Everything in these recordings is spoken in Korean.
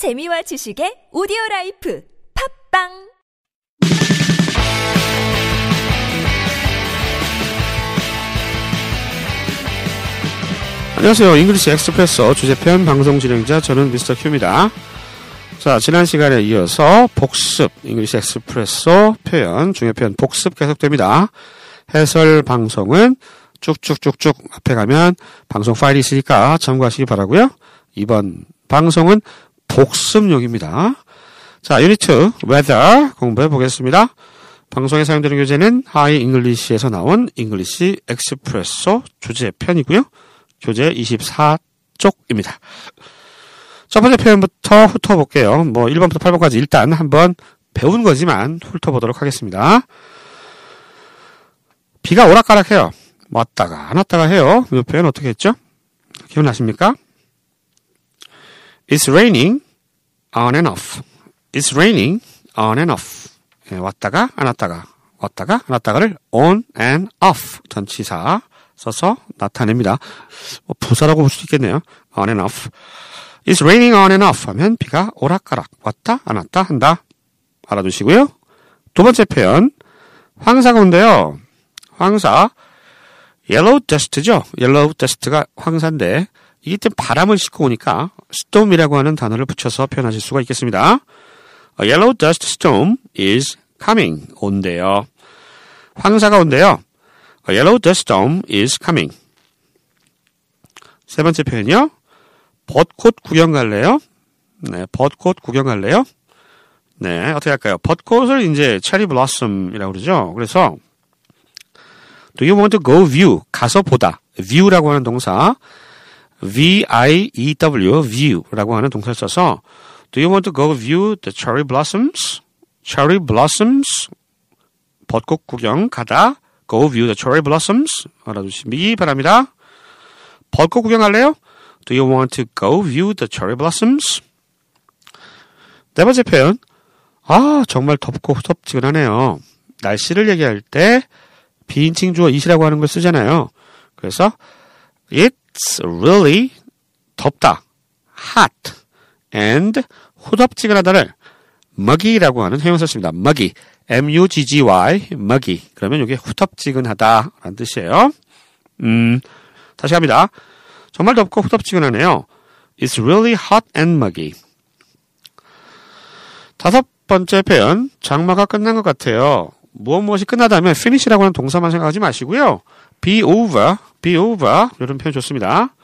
재미와 지식의 오디오 라이프 팟빵 안녕하세요. English Expresso 주제편 방송 진행자 저는 Mr. Q입니다. 자, 지난 시간에 이어서 복습, English Expresso 표현, 중요 표현 복습 계속됩니다. 해설 방송은 쭉쭉쭉쭉 앞에 가면 방송 파일이 있으니까 참고하시기 바라고요. 이번 방송은 복습용입니다. 자, unit weather 공부해 보겠습니다. 방송에 사용되는 교재는 Hi English에서 나온 English Expresso 주제 편이고요. 교재 24쪽입니다. 첫 번째 표현부터 훑어볼게요. 뭐 1번부터 8번까지 일단 한번 배운 거지만 훑어보도록 하겠습니다. 비가 오락가락해요. 왔다가 안 왔다가 해요. 이 표현 어떻게 했죠? 기억나십니까? It's raining on and off. It's raining on and off. 예, 왔다가 안 왔다가 왔다가 안 왔다가를 on and off 전치사 써서 나타냅니다. 뭐 부사라고 볼 수 있겠네요. on and off. It's raining on and off 하면 비가 오락가락 왔다 안 왔다 한다. 알아두시고요. 두 번째 표현 황사가 온대요. 황사 yellow dust죠. yellow dust가 황사인데 이게 좀 바람을 싣고 오니까 storm이라고 하는 단어를 붙여서 표현하실 수가 있겠습니다. A yellow dust storm is coming 온대요. 황사가 온대요. A yellow dust storm is coming. 세 번째 표현이요. 벚꽃 구경 갈래요? 네, 벚꽃 구경 갈래요? 네, 어떻게 할까요? 벚꽃을 이제 체리 블라썸이라고 그러죠. 그래서 Do you want to go view? 가서 보다. view라고 하는 동사 V-I-E-W, view라고 하는 동사를 써서 Do you want to go view the cherry blossoms? cherry blossoms 벚꽃 구경 가다 Go view the cherry blossoms 알아두시기 바랍니다. 벚꽃 구경할래요? Do you want to go view the cherry blossoms? 네 번째 표현. 아, 정말 덥고 후덥지근하네요. 날씨를 얘기할 때 비인칭 주어 it이라고 하는 걸 쓰잖아요. 그래서 it's really 덥다. hot and 후덥지근하다를 muggy라고 하는 형용사 씁니다. muggy. M-U-G-G-Y, muggy. 그러면 이게 후덥지근하다라는 뜻이에요. 음, 다시 갑니다. 정말 덥고 후덥지근하네요. It's really hot and muggy. 다섯 번째 표현, 장마가 끝난 것 같아요. 무엇 무엇이 끝나다면 finish라고 하는 동사만 생각하지 마시고요. Be over, be over 이런 표현 좋습니다.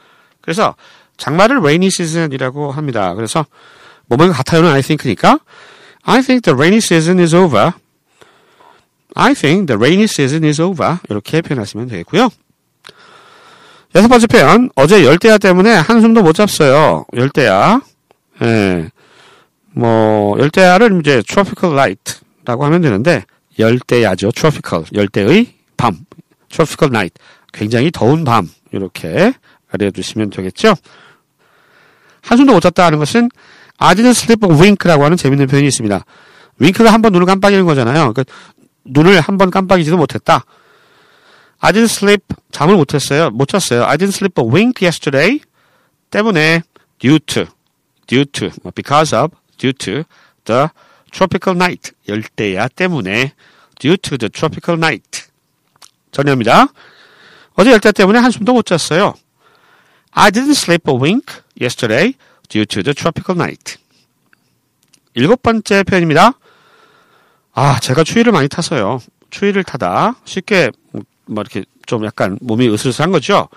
그래서 장마를 rainy season이라고 합니다. 그래서 뭐뭐 같아요는 I think니까 I think the rainy season is over. I think the rainy season is over. 이렇게 표현하시면 되겠고요. 여섯 번째 표현. 어제 열대야 때문에 한숨도 못 잤어요. 열대야. 예. 뭐, 열대야를 이제 tropical night라고 하면 되는데, 열대야죠. tropical. 열대의 밤. Tropical night. 굉장히 더운 밤. 이렇게 알려주시면 되겠죠. 한숨도 못 잤다 하는 것은 I didn't sleep a wink라고 하는 재밌는 표현이 있습니다. 윙크가 한 번 눈을 깜빡이는 거잖아요. 그러니까 눈을 한 번 깜빡이지도 못했다. I didn't sleep 잠을 못했어요. 못 잤어요. I didn't sleep a wink yesterday. 때문에 due to, due to, because of, due to the tropical night 열대야 때문에 due to the tropical night 전혀입니다. 어제 열대 때문에 한숨도 못 잤어요. I didn't sleep a wink yesterday due to the tropical night. 일곱 번째 표현입니다. 아, 제가 추위를 많이 타서요. 추위를 타다 쉽게 뭐 이렇게 좀 약간 몸이 으슬으슬한 거죠.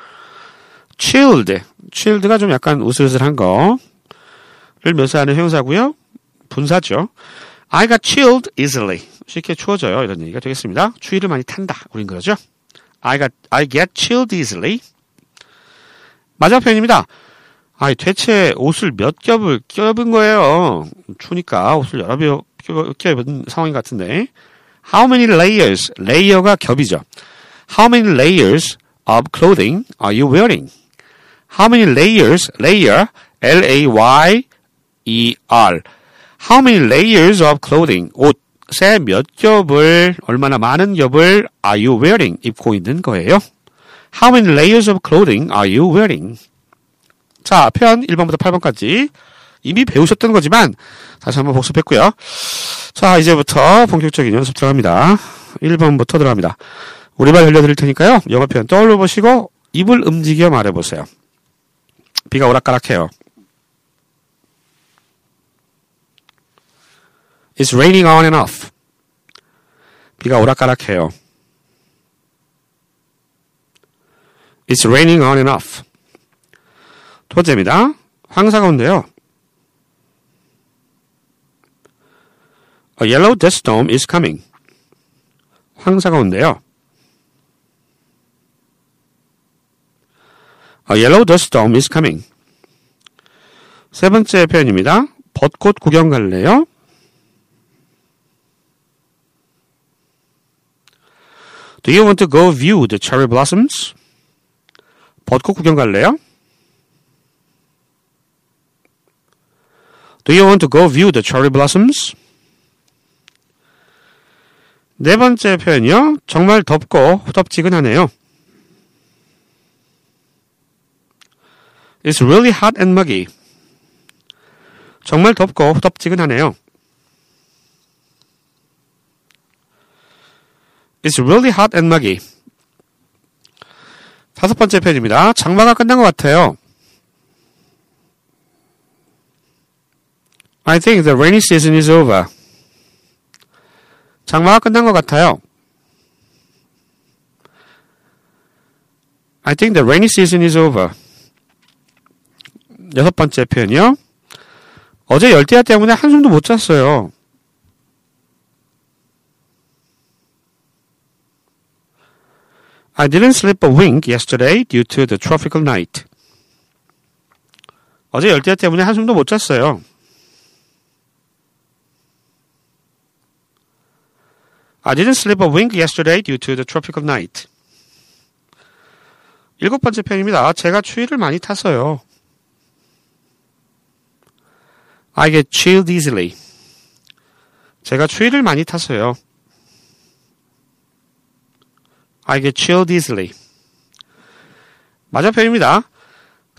chilled, chilled가 좀 약간 으슬으슬한 거를 묘사하는 형사고요. 분사죠. I got chilled easily. 쉽게 추워져요. 이런 얘기가 되겠습니다. 추위를 많이 탄다. 우린 그러죠. I got, I get chilled easily. 마지막 표현입니다. 아이, 대체 옷을 몇 겹을 껴입은 거예요. 추니까 옷을 여러 겹 껴입은 상황인 것 같은데. How many layers? 레이어가 겹이죠. How many layers of clothing are you wearing? How many layers? Layer. L-A-Y-E-R. How many layers of clothing? 옷의 몇 겹을, 얼마나 많은 겹을 are you wearing? 입고 있는 거예요. How many layers of clothing are you wearing? 자, 표현 1번부터 8번까지 이미 배우셨던 거지만 다시 한번 복습했고요. 자, 이제부터 본격적인 연습 들어갑니다. 1번부터 들어갑니다. 우리말 흘려드릴 테니까요. 영어 표현 떠올려 보시고 입을 움직여 말해보세요. 비가 오락가락해요. It's raining on and off. 비가 오락가락해요. It's raining on and off. 두 번째입니다. 황사가 온대요. A yellow dust storm is coming. 황사가 온대요. A yellow dust storm is coming. 세 번째 표현입니다. 벚꽃 구경 갈래요? Do you want to go view the cherry blossoms? 벚꽃 구경 갈래요? Do you want to go view the cherry blossoms? 네 번째 표현이요. 정말 덥고 후덥지근하네요. It's really hot and muggy. 정말 덥고 후덥지근하네요. It's really hot and muggy. 다섯 번째 표현입니다. 장마가 끝난 것 같아요. I think the rainy season is over. 장마가 끝난 것 같아요. I think the rainy season is over. 여섯 번째 표현이요. 어제 열대야 때문에 한숨도 못 잤어요. I didn't sleep a wink yesterday due to the tropical night. 어제 열대야 때문에 한숨도 못 잤어요. I didn't sleep a wink yesterday due to the tropical night. 일곱 번째 편입니다. 제가 추위를 많이 타서요. I get chilled easily. 제가 추위를 많이 타서요. I get chilled easily. 맞아표입니다.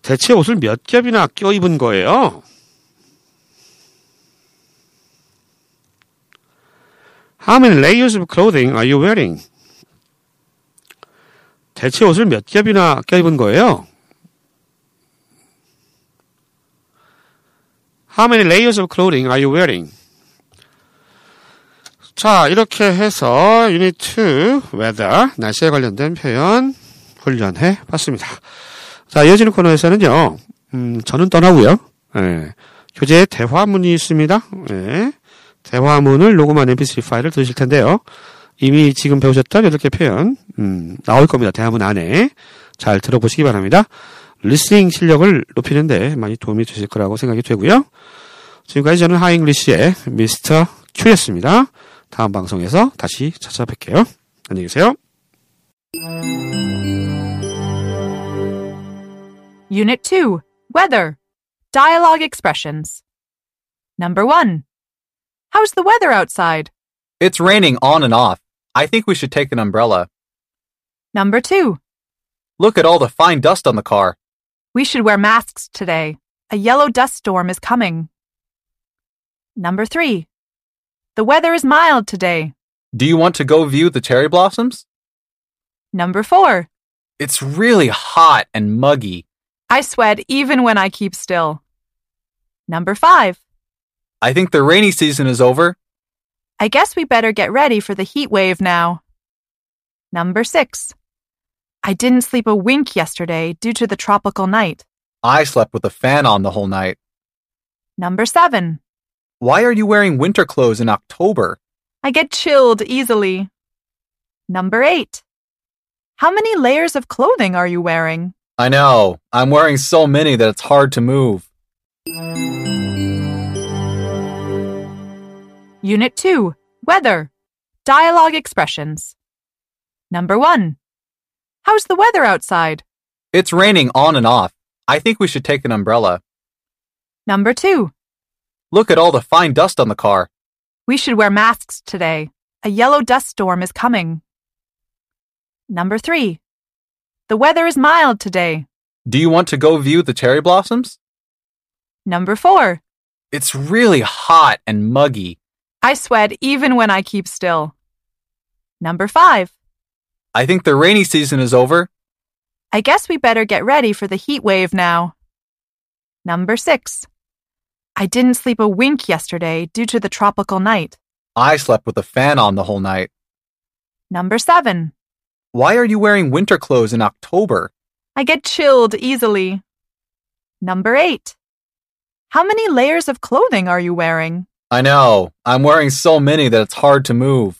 대체 옷을 몇 겹이나 껴 입은 거예요? How many layers of clothing are you wearing? 대체 옷을 몇 겹이나 껴입은 거예요? How many layers of clothing are you wearing? 자, 이렇게 해서 유닛 2 weather 날씨에 관련된 표현 훈련해 봤습니다. 자, 이어지는 코너에서는요. 음, 저는 떠나고요. 예, 교재에 대화문이 있습니다. 예, 대화문을 녹음한 mp3 파일을 들으실 텐데요. 이미 지금 배우셨던 8개 표현 음, 나올 겁니다. 대화문 안에 잘 들어보시기 바랍니다. listening 실력을 높이는데 많이 도움이 되실 거라고 생각이 되고요. 지금까지 저는 Hi English의 Mr. Q였습니다. 다음 방송에서 다시 찾아뵐게요. 안녕히 계세요. Unit 2 Weather Dialogue Expressions. Number 1. How's the weather outside? It's raining on and off. I think we should take an umbrella. Number 2. Look at all the fine dust on the car. We should wear masks today. A yellow dust storm is coming. Number 3. the weather is mild today. Do you want to go view the cherry blossoms? Number 4. It's really hot and muggy. I sweat even when I keep still. Number 5. I think the rainy season is over. I guess we better get ready for the heat wave now. Number 6. I didn't sleep a wink yesterday due to the tropical night. I slept with a fan on the whole night. Number 7. Why are you wearing winter clothes in October? I get chilled easily. Number 8. How many layers of clothing are you wearing? I know. I'm wearing so many that it's hard to move. Unit 2 Weather Dialogue Expressions. Number 1. How's the weather outside? It's raining on and off. I think we should take an umbrella. Number 2. Look at all the fine dust on the car. We should wear masks today. A yellow dust storm is coming. Number 3. The weather is mild today. Do you want to go view the cherry blossoms? Number 4. It's really hot and muggy. I sweat even when I keep still. Number five. I think the rainy season is over. I guess we better get ready for the heat wave now. Number six. I didn't sleep a wink yesterday due to the tropical night. I slept with a fan on the whole night. Number seven. Why are you wearing winter clothes in October? I get chilled easily. Number eight. How many layers of clothing are you wearing? I know. I'm wearing so many that it's hard to move.